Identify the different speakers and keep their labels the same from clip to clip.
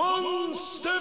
Speaker 1: One step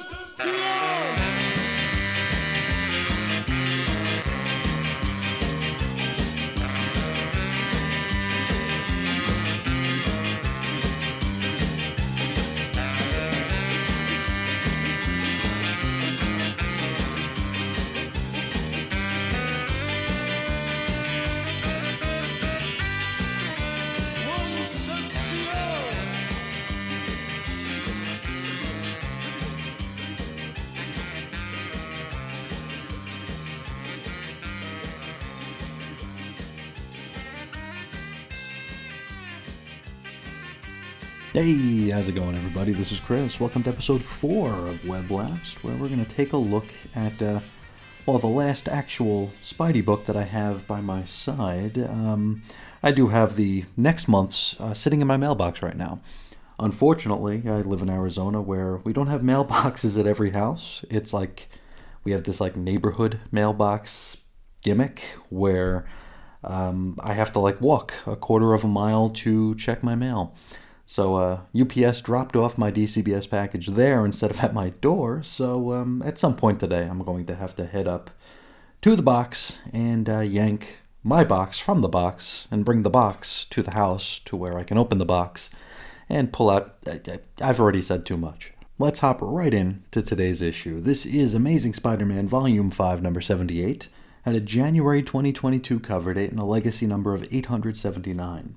Speaker 2: Hey, how's it going, everybody? This is Chris. Welcome to episode 4 of Web Blast, where we're going to take a look at, uh, well, the last actual Spidey book that I have by my side. Um, I do have the next month's uh, sitting in my mailbox right now. Unfortunately, I live in Arizona where we don't have mailboxes at every house. It's like we have this like neighborhood mailbox gimmick where um, I have to like walk a quarter of a mile to check my mail. So uh, UPS dropped off my DCBS package there instead of at my door. So um, at some point today, I'm going to have to head up to the box and uh, yank my box from the box and bring the box to the house to where I can open the box and pull out. I- I've already said too much. Let's hop right in to today's issue. This is Amazing Spider-Man Volume 5, number 78, had a January 2022 cover date and a legacy number of 879.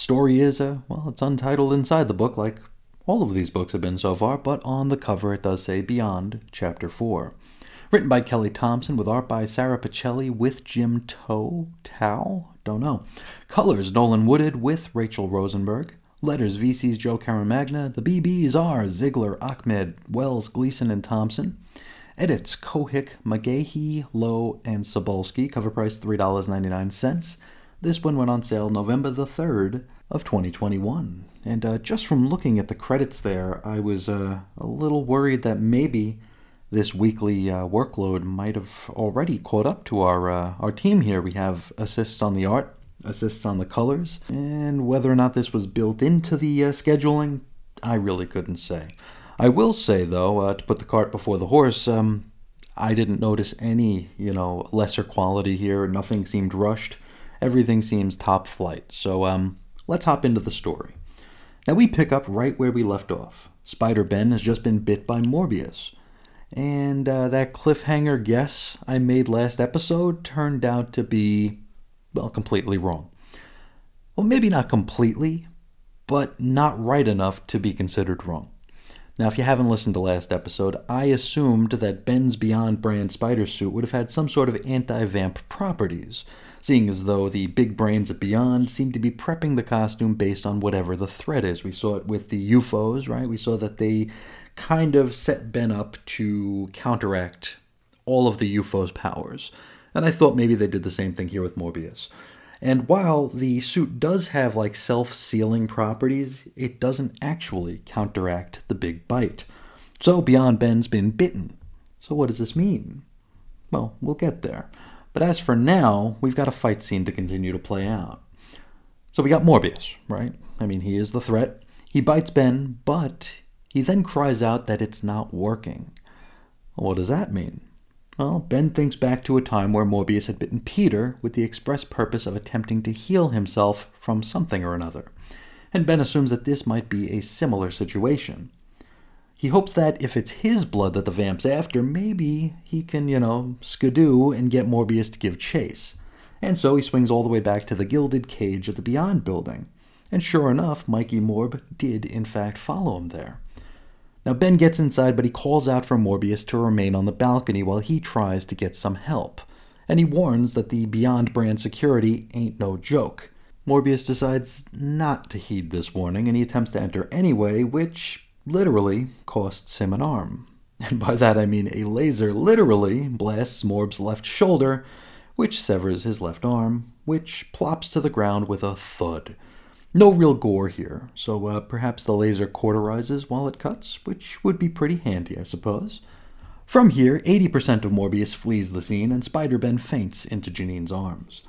Speaker 2: Story is, uh, well, it's untitled inside the book, like all of these books have been so far, but on the cover it does say Beyond, Chapter 4. Written by Kelly Thompson with art by Sara Pichelli with Jim Toe? Tao? Don't know. Colors Nolan Woodard with Rachel Rosenberg. Letters VC's Joe Caramagna. The BBs are Ziglar, Ahmed, Wells, Gleason, and Thompson. Edits Cohick, McGahey, Lowe, and Sobolski. Cover price $3.99. This one went on sale November the 3rd of 2021. And uh, just from looking at the credits there, I was uh, a little worried that maybe this weekly uh, workload might have already caught up to our uh, our team here. We have assists on the art, assists on the colors, and whether or not this was built into the uh, scheduling, I really couldn't say. I will say though, uh, to put the cart before the horse, um, I didn't notice any, you know, lesser quality here. Nothing seemed rushed. Everything seems top flight. So um, let's hop into the story. Now we pick up right where we left off. Spider Ben has just been bit by Morbius. And uh, that cliffhanger guess I made last episode turned out to be, well, completely wrong. Well, maybe not completely, but not right enough to be considered wrong. Now, if you haven't listened to last episode, I assumed that Ben's Beyond brand spider suit would have had some sort of anti vamp properties, seeing as though the big brains at Beyond seem to be prepping the costume based on whatever the threat is. We saw it with the UFOs, right? We saw that they kind of set Ben up to counteract all of the UFO's powers. And I thought maybe they did the same thing here with Morbius. And while the suit does have like self sealing properties, it doesn't actually counteract the big bite. So Beyond Ben's been bitten. So what does this mean? Well, we'll get there. But as for now, we've got a fight scene to continue to play out. So we got Morbius, right? I mean, he is the threat. He bites Ben, but he then cries out that it's not working. What does that mean? Well, Ben thinks back to a time where Morbius had bitten Peter with the express purpose of attempting to heal himself from something or another. And Ben assumes that this might be a similar situation. He hopes that if it's his blood that the vamp's after, maybe he can, you know, skidoo and get Morbius to give chase. And so he swings all the way back to the gilded cage of the Beyond building. And sure enough, Mikey Morb did in fact follow him there. Now Ben gets inside, but he calls out for Morbius to remain on the balcony while he tries to get some help. And he warns that the Beyond brand security ain't no joke. Morbius decides not to heed this warning and he attempts to enter anyway, which literally costs him an arm. And by that I mean a laser literally blasts Morb's left shoulder, which severs his left arm, which plops to the ground with a thud. No real gore here, so uh, perhaps the laser cauterizes while it cuts, which would be pretty handy, I suppose. From here, 80% of Morbius flees the scene, and Spider Ben faints into Janine's arms.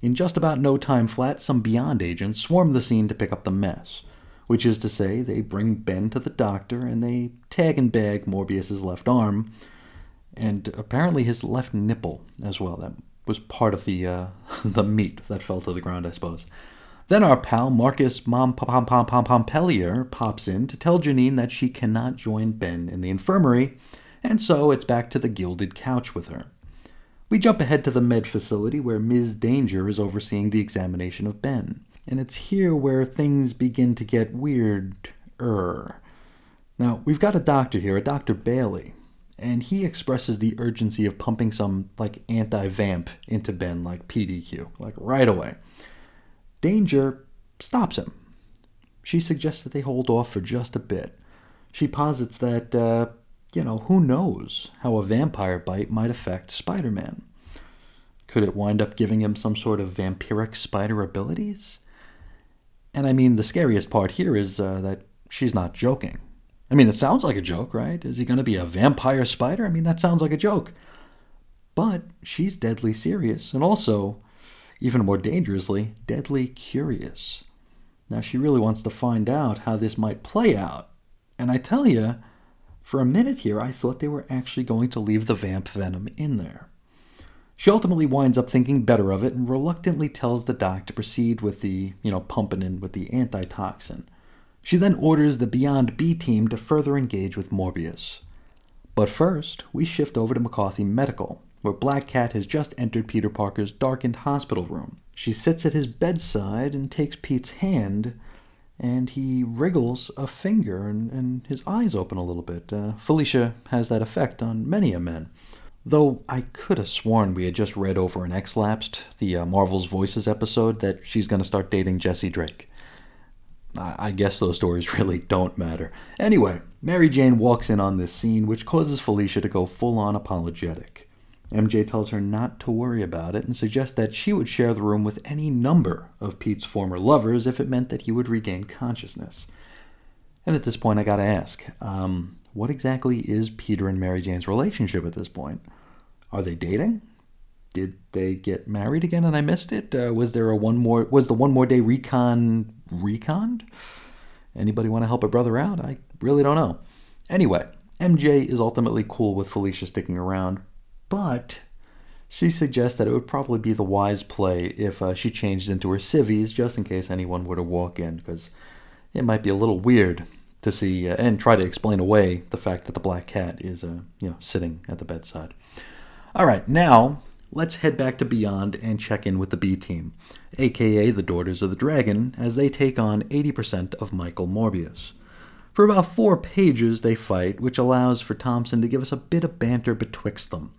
Speaker 2: In just about no time flat, some Beyond agents swarm the scene to pick up the mess, which is to say, they bring Ben to the doctor and they tag and bag Morbius's left arm, and apparently his left nipple as well. That was part of the uh, the meat that fell to the ground, I suppose. Then our pal Marcus Mom Pom Pom Pom Pompelier pops in to tell Janine that she cannot join Ben in the infirmary, and so it's back to the gilded couch with her. We jump ahead to the med facility where Ms. Danger is overseeing the examination of Ben, and it's here where things begin to get weird-er. Now, we've got a doctor here, a Dr. Bailey, and he expresses the urgency of pumping some, like, anti-vamp into Ben, like PDQ, like right away. Danger stops him. She suggests that they hold off for just a bit. She posits that, uh, you know, who knows how a vampire bite might affect Spider Man? Could it wind up giving him some sort of vampiric spider abilities? And I mean, the scariest part here is uh, that she's not joking. I mean, it sounds like a joke, right? Is he going to be a vampire spider? I mean, that sounds like a joke. But she's deadly serious, and also, even more dangerously, deadly curious. Now, she really wants to find out how this might play out. And I tell you, for a minute here, I thought they were actually going to leave the vamp venom in there. She ultimately winds up thinking better of it and reluctantly tells the doc to proceed with the, you know, pumping in with the antitoxin. She then orders the Beyond B team to further engage with Morbius. But first, we shift over to McCarthy Medical, where Black Cat has just entered Peter Parker's darkened hospital room. She sits at his bedside and takes Pete's hand, and he wriggles a finger and, and his eyes open a little bit. Uh, Felicia has that effect on many a man. Though I could have sworn we had just read over in X Lapsed, the uh, Marvel's Voices episode, that she's going to start dating Jesse Drake. I, I guess those stories really don't matter. Anyway, Mary Jane walks in on this scene, which causes Felicia to go full on apologetic. MJ tells her not to worry about it and suggests that she would share the room with any number of Pete's former lovers if it meant that he would regain consciousness. And at this point, I gotta ask um, what exactly is Peter and Mary Jane's relationship at this point? Are they dating? Did they get married again and I missed it? Uh, was there a one more? Was the one more day recon reconned? Anybody want to help a brother out? I really don't know. Anyway, MJ is ultimately cool with Felicia sticking around, but she suggests that it would probably be the wise play if uh, she changed into her civvies just in case anyone were to walk in, because it might be a little weird to see uh, and try to explain away the fact that the black cat is, uh, you know, sitting at the bedside. All right, now let's head back to Beyond and check in with the B team, aka the Daughters of the Dragon, as they take on 80% of Michael Morbius. For about four pages, they fight, which allows for Thompson to give us a bit of banter betwixt them.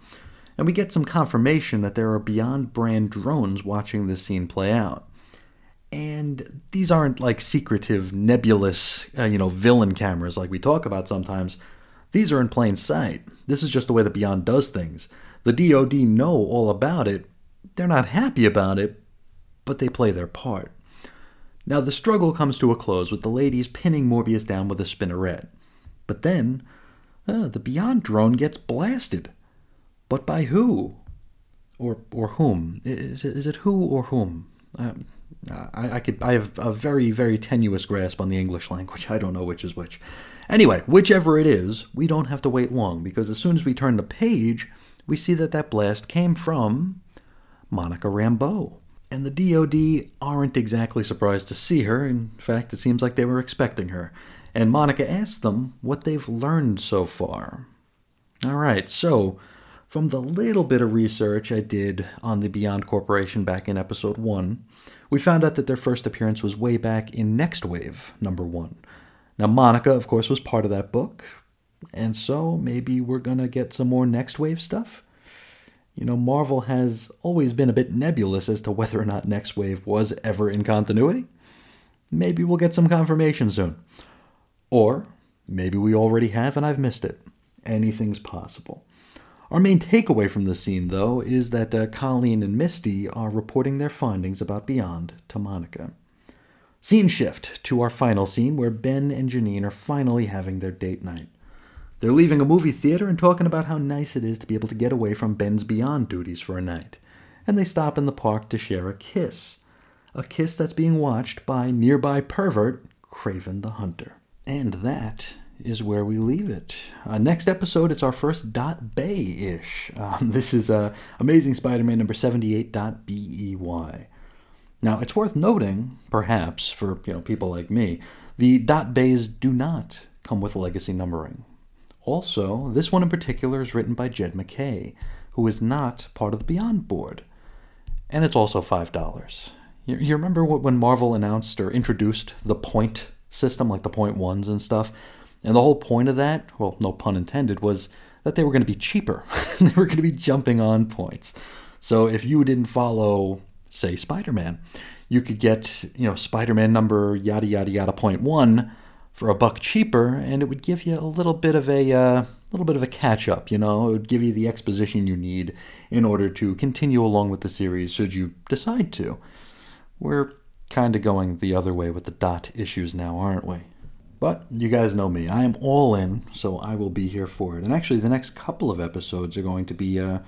Speaker 2: And we get some confirmation that there are Beyond brand drones watching this scene play out. And these aren't like secretive, nebulous, uh, you know, villain cameras like we talk about sometimes. These are in plain sight. This is just the way that Beyond does things. The DoD know all about it. They're not happy about it, but they play their part. Now, the struggle comes to a close with the ladies pinning Morbius down with a spinneret. But then, uh, the Beyond drone gets blasted. But by who? Or or whom? Is it, is it who or whom? Um, I, I could I have a very very tenuous grasp on the English language. I don't know which is which. Anyway, whichever it is, we don't have to wait long because as soon as we turn the page, we see that that blast came from Monica Rambeau. And the DoD aren't exactly surprised to see her. In fact, it seems like they were expecting her. And Monica asks them what they've learned so far. All right, so from the little bit of research I did on the Beyond Corporation back in episode 1, we found out that their first appearance was way back in Next Wave, number 1. Now, Monica, of course, was part of that book, and so maybe we're going to get some more Next Wave stuff? You know, Marvel has always been a bit nebulous as to whether or not Next Wave was ever in continuity. Maybe we'll get some confirmation soon. Or maybe we already have and I've missed it. Anything's possible. Our main takeaway from this scene, though, is that uh, Colleen and Misty are reporting their findings about Beyond to Monica. Scene shift to our final scene where Ben and Janine are finally having their date night. They're leaving a movie theater and talking about how nice it is to be able to get away from Ben's Beyond duties for a night. And they stop in the park to share a kiss. A kiss that's being watched by nearby pervert Kraven the Hunter. And that is where we leave it. Uh, next episode, it's our first dot bay ish. Um, this is uh, Amazing Spider Man number 78.bey. Now, it's worth noting, perhaps, for you know people like me, the dot bays do not come with legacy numbering. Also, this one in particular is written by Jed MacKay, who is not part of the Beyond board. And it's also $5. You, remember when Marvel announced or introduced the point system, like the point ones and stuff? And the whole point of that, well, no pun intended, was that they were going to be cheaper. they were going to be jumping on points. So if you didn't follow, say, Spider Man, you could get, you know, Spider Man number yada yada yada point one for a buck cheaper, and it would give you a little bit of a uh, little bit of a catch up. You know, it would give you the exposition you need in order to continue along with the series, should you decide to. We're kind of going the other way with the dot issues now, aren't we? But you guys know me. I am all in, so I will be here for it. And actually, the next couple of episodes are going to be uh,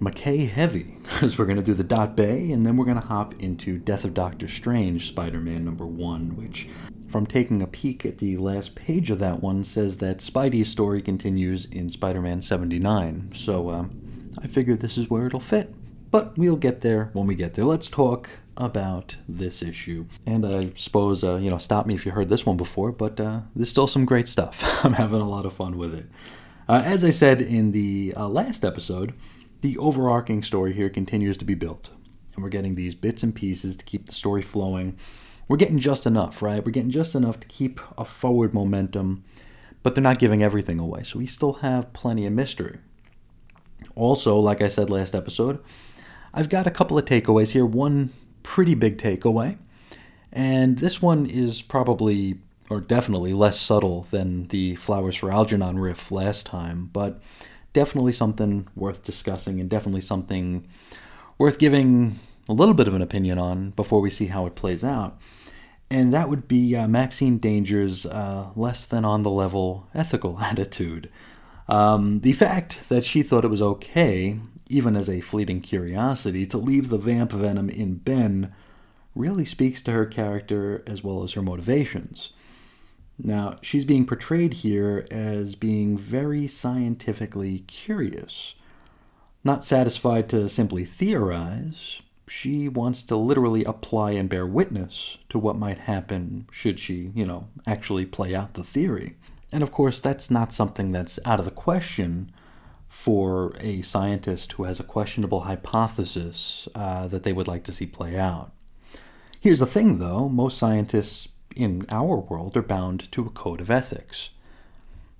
Speaker 2: MacKay heavy, because we're going to do the Dot Bay, and then we're going to hop into Death of Doctor Strange, Spider Man number one, which, from taking a peek at the last page of that one, says that Spidey's story continues in Spider Man 79. So uh, I figure this is where it'll fit. But we'll get there when we get there. Let's talk about this issue. And I suppose, uh, you know, stop me if you heard this one before, but uh, there's still some great stuff. I'm having a lot of fun with it. Uh, as I said in the uh, last episode, the overarching story here continues to be built. And we're getting these bits and pieces to keep the story flowing. We're getting just enough, right? We're getting just enough to keep a forward momentum, but they're not giving everything away. So we still have plenty of mystery. Also, like I said last episode, I've got a couple of takeaways here. One pretty big takeaway. And this one is probably, or definitely, less subtle than the Flowers for Algernon riff last time, but definitely something worth discussing and definitely something worth giving a little bit of an opinion on before we see how it plays out. And that would be uh, Maxine Danger's uh, less than on the level ethical attitude. Um, the fact that she thought it was okay even as a fleeting curiosity, to leave the vamp venom in Ben really speaks to her character as well as her motivations. Now, she's being portrayed here as being very scientifically curious. Not satisfied to simply theorize, she wants to literally apply and bear witness to what might happen should she, you know, actually play out the theory. And of course, that's not something that's out of the question for a scientist who has a questionable hypothesis uh, that they would like to see play out. Here's the thing, though most scientists in our world are bound to a code of ethics.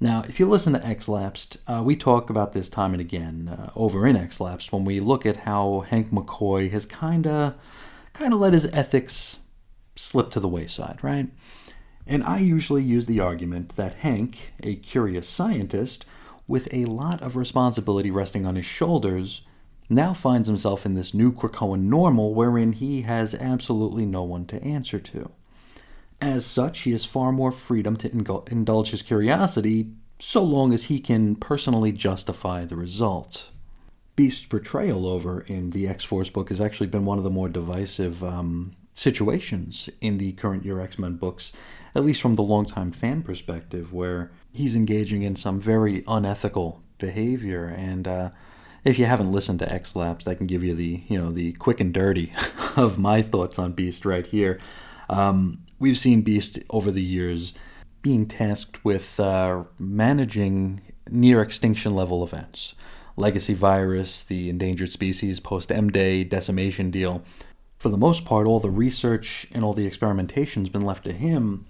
Speaker 2: Now, if you listen to X-Lapsed, uh, we talk about this time and again uh, over in X-Lapsed when we look at how Hank McCoy has kind of kind of let his ethics slip to the wayside, right? And I usually use the argument that Hank, a curious scientist, with a lot of responsibility resting on his shoulders, now finds himself in this new Krakoan normal wherein he has absolutely no one to answer to. As such, he has far more freedom to indulge his curiosity so long as he can personally justify the result. Beast's portrayal over in the X Force book has actually been one of the more divisive um, situations in the current year X Men books, at least from the longtime fan perspective, where he's engaging in some very unethical behavior. And uh, if you haven't listened to X Lapsed, I can give you the you know the quick and dirty of my thoughts on Beast right here. Um, we've seen Beast over the years being tasked with uh, managing near extinction level events. Legacy virus, the endangered species post M Day decimation deal. For the most part, all the research and all the experimentation has been left to him.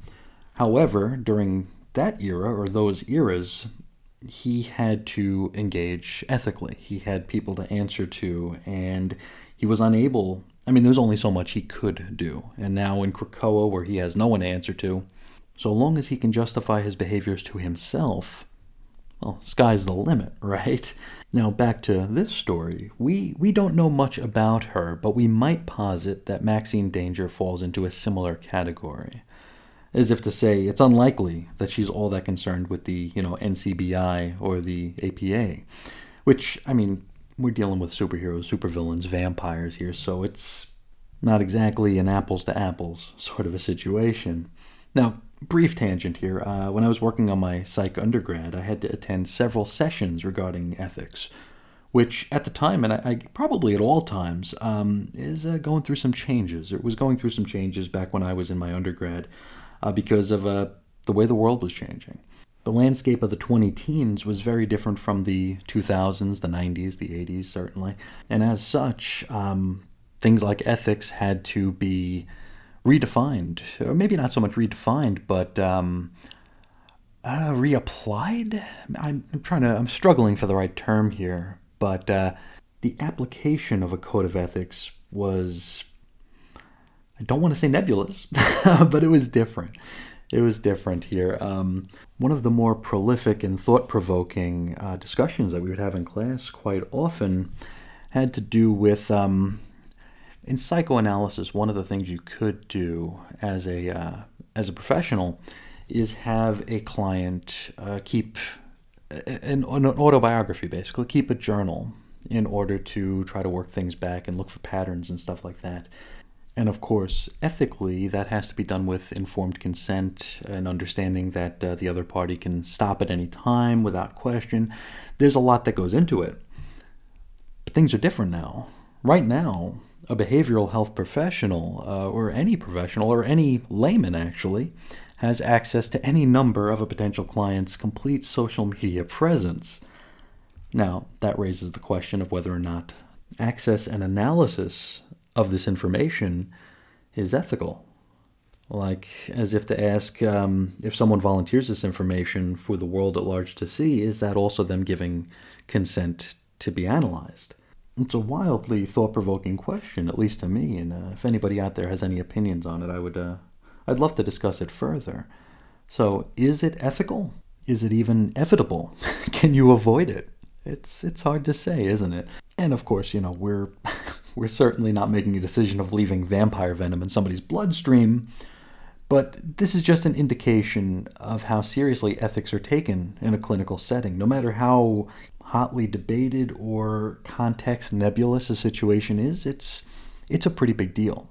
Speaker 2: However, during that era or those eras, he had to engage ethically. He had people to answer to, and he was unable. I mean, there's only so much he could do. And now in Krakoa, where he has no one to answer to, so long as he can justify his behaviors to himself, well, sky's the limit, right? Now back to this story. We we don't know much about her, but we might posit that Maxine Danger falls into a similar category as if to say it's unlikely that she's all that concerned with the, you know, NCBI or the APA. Which, I mean, we're dealing with superheroes, supervillains, vampires here, so it's not exactly an apples to apples sort of a situation. Now, brief tangent here. Uh, when I was working on my psych undergrad, I had to attend several sessions regarding ethics, which at the time, and I, I probably at all times, um, is uh, going through some changes. It was going through some changes back when I was in my undergrad uh, because of uh, the way the world was changing. The landscape of the 20 teens was very different from the 2000s, the 90s, the 80s, certainly. And as such, um, things like ethics had to be redefined, or maybe not so much redefined, but um, uh, reapplied. I'm, I'm, trying to, I'm struggling for the right term here, but uh, the application of a code of ethics was, I don't want to say nebulous, but it was different. It was different here. Um, one of the more prolific and thought provoking uh, discussions that we would have in class quite often had to do with um, in psychoanalysis, one of the things you could do as a uh, as a professional is have a client uh, keep an, an, autobiography, basically keep a journal in order to try to work things back and look for patterns and stuff like that. And of course, ethically, that has to be done with informed consent and understanding that uh, the other party can stop at any time without question. There's a lot that goes into it. But things are different now. Right now, a behavioral health professional, uh, or any professional, or any layman actually, has access to any number of a potential client's complete social media presence. Now, that raises the question of whether or not access and analysis of this information is ethical. Like, as if to ask um, if someone volunteers this information for the world at large to see, is that also them giving consent to be analyzed? It's a wildly thought-provoking question, at least to me. And uh, if anybody out there has any opinions on it, I would, uh, I'd love to discuss it further. So, is it ethical? Is it even evitable? Can you avoid it? It's it's hard to say, isn't it? And of course, you know we're we're certainly not making a decision of leaving vampire venom in somebody's bloodstream. But this is just an indication of how seriously ethics are taken in a clinical setting. No matter how hotly debated or context nebulous a situation is, it's it's a pretty big deal.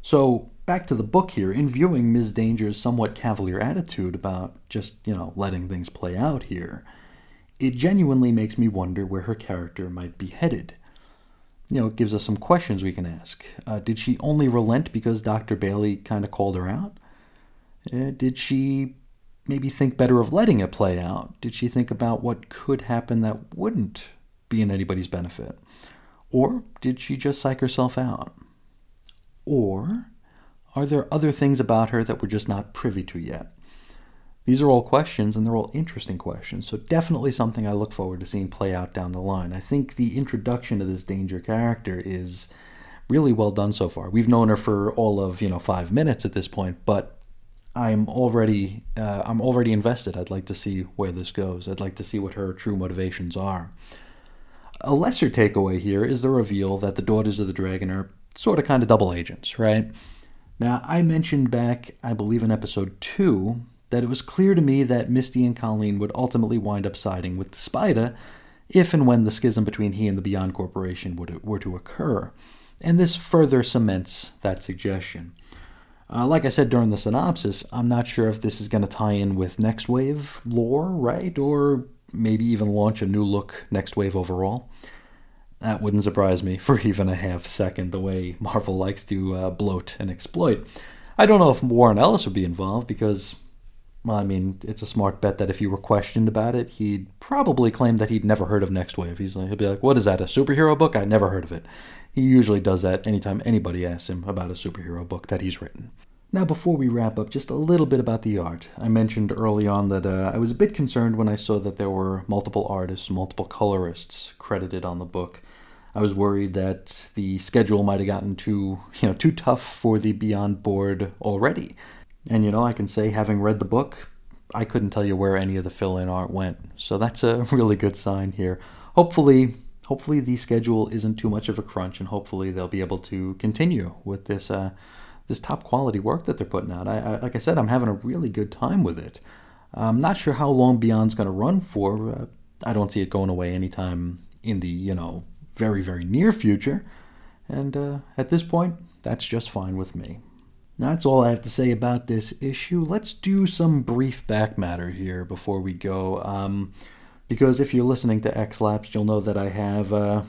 Speaker 2: So back to the book here, in viewing Ms. Danger's somewhat cavalier attitude about just, you know, letting things play out here, it genuinely makes me wonder where her character might be headed. You know, it gives us some questions we can ask. Uh, did she only relent because Dr. Bailey kind of called her out? Uh, did she maybe think better of letting it play out? Did she think about what could happen that wouldn't be in anybody's benefit? Or did she just psych herself out? Or are there other things about her that we're just not privy to yet? These are all questions, and they're all interesting questions, so definitely something I look forward to seeing play out down the line. I think the introduction to this Danger character is really well done so far. We've known her for all of, you know, five minutes at this point, but I'm already uh, I'm already invested. I'd like to see where this goes. I'd like to see what her true motivations are. A lesser takeaway here is the reveal that the Daughters of the Dragon are sort of kind of double agents, right? Now, I mentioned back, I believe in episode 2, that it was clear to me that Misty and Colleen would ultimately wind up siding with the Spider if and when the schism between he and the Beyond Corporation would, were to occur. And this further cements that suggestion. Uh, like I said during the synopsis, I'm not sure if this is going to tie in with Next Wave lore, right? Or maybe even launch a new look Next Wave overall. That wouldn't surprise me for even a half second, the way Marvel likes to uh, bloat and exploit. I don't know if Warren Ellis would be involved because, I mean, it's a smart bet that if he were questioned about it, he'd probably claim that he'd never heard of Next Wave. He's like, he'd be like, "What is that? A superhero book? I never heard of it." He usually does that anytime anybody asks him about a superhero book that he's written. Now, before we wrap up, just a little bit about the art. I mentioned early on that uh, I was a bit concerned when I saw that there were multiple artists, multiple colorists credited on the book. I was worried that the schedule might have gotten too, you know, too tough for the Beyond board already. And you know, I can say, having read the book, I couldn't tell you where any of the fill-in art went. So that's a really good sign here. Hopefully, hopefully the schedule isn't too much of a crunch, and hopefully they'll be able to continue with this uh, this top quality work that they're putting out. I, I, like I said, I'm having a really good time with it. I'm not sure how long Beyond's going to run for. Uh, I don't see it going away anytime in the you know very very near future, and uh, at this point, that's just fine with me. That's all I have to say about this issue. Let's do some brief back matter here before we go. Um, because if you're listening to X Lapsed, you'll know that I have uh,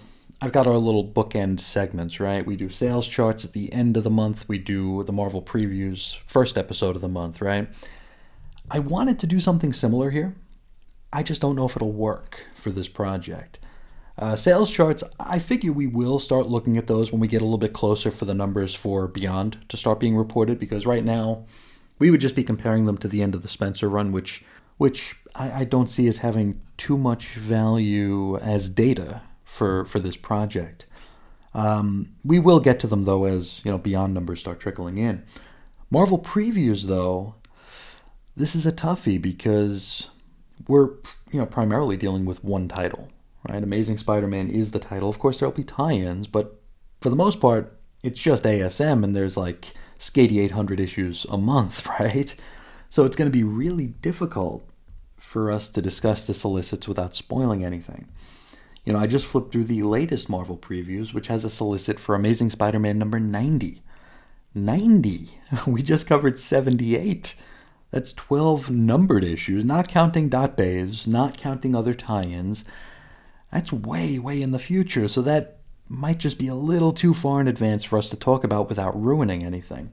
Speaker 2: I've got our little bookend segments, right? We do sales charts at the end of the month. We do the Marvel previews first episode of the month, right? I wanted to do something similar here. I just don't know if it'll work for this project. Uh, sales charts, I figure we will start looking at those when we get a little bit closer for the numbers for Beyond to start being reported, because right now we would just be comparing them to the end of the Spencer run, which which I, I don't see as having too much value as data for for this project. Um, we will get to them though as you know Beyond numbers start trickling in. Marvel previews though, this is a toughie because we're you know primarily dealing with one title right? Amazing Spider-Man is the title. Of course, there'll be tie-ins, but for the most part, it's just ASM, and there's like skady 800 issues a month, right? So it's going to be really difficult for us to discuss the solicits without spoiling anything. You know, I just flipped through the latest Marvel previews, which has a solicit for Amazing Spider-Man number 90. 90. We just covered 78. That's 12 numbered issues, not counting dot bays, not counting other tie-ins. That's way, way in the future, so that might just be a little too far in advance for us to talk about without ruining anything.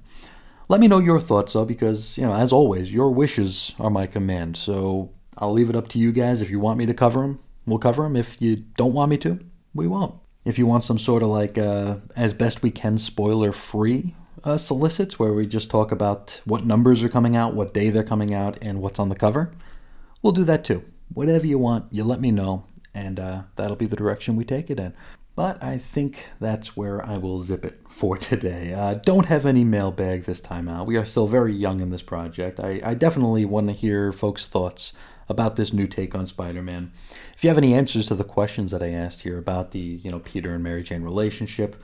Speaker 2: Let me know your thoughts, though, because, you know, as always, your wishes are my command, so I'll leave it up to you guys. If you want me to cover them, we'll cover them. If you don't want me to, we won't. If you want some sort of like, uh, as best we can, spoiler free uh, solicits, where we just talk about what numbers are coming out, what day they're coming out, and what's on the cover, we'll do that too. Whatever you want, you let me know and uh, that'll be the direction we take it in. But I think that's where I will zip it for today. Uh, don't have any mailbag this time out. We are still very young in this project. I, I definitely want to hear folks' thoughts about this new take on Spider-Man. If you have any answers to the questions that I asked here about the, you know, Peter and Mary Jane relationship,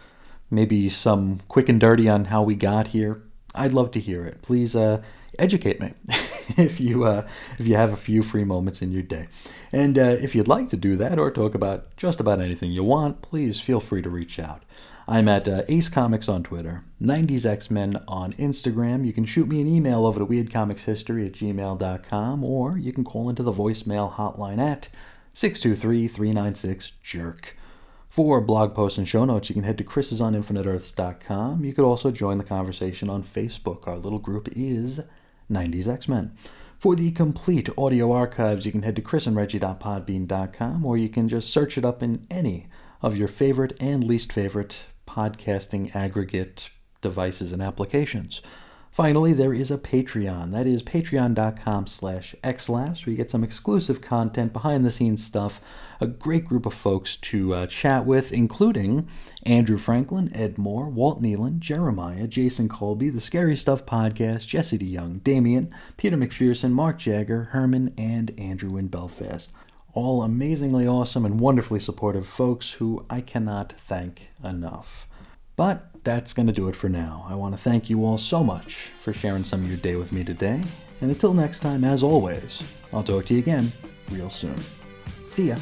Speaker 2: maybe some quick and dirty on how we got here, I'd love to hear it. Please uh, educate me if you uh, if you have a few free moments in your day. And uh, if you'd like to do that or talk about just about anything you want, please feel free to reach out. I'm at uh, Ace Comics on Twitter, 90s X-Men on Instagram. You can shoot me an email over to weirdcomicshistory at gmail.com, or you can call into the voicemail hotline at 623-396-JERK. For blog posts and show notes, you can head to chrisisoninfiniteearths.com. You could also join the conversation on Facebook. Our little group is 90s X-Men. For the complete audio archives, you can head to chrisandreggie.podbean.com or you can just search it up in any of your favorite and least favorite podcasting aggregate devices and applications. Finally, there is a Patreon. That is patreon.com slash xlapsed, where you get some exclusive content, behind-the-scenes stuff, a great group of folks to uh, chat with, including Andrew Franklin, Ed Moore, Walt Nealon, Jeremiah, Jason Colby, The Scary Stuff Podcast, Jesse DeYoung, Damien, Peter McPherson, Mark Jagger, Herman, and Andrew in Belfast. All amazingly awesome and wonderfully supportive folks who I cannot thank enough. But that's going to do it for now. I want to thank you all so much for sharing some of your day with me today. And until next time, as always, I'll talk to you again real soon. See ya.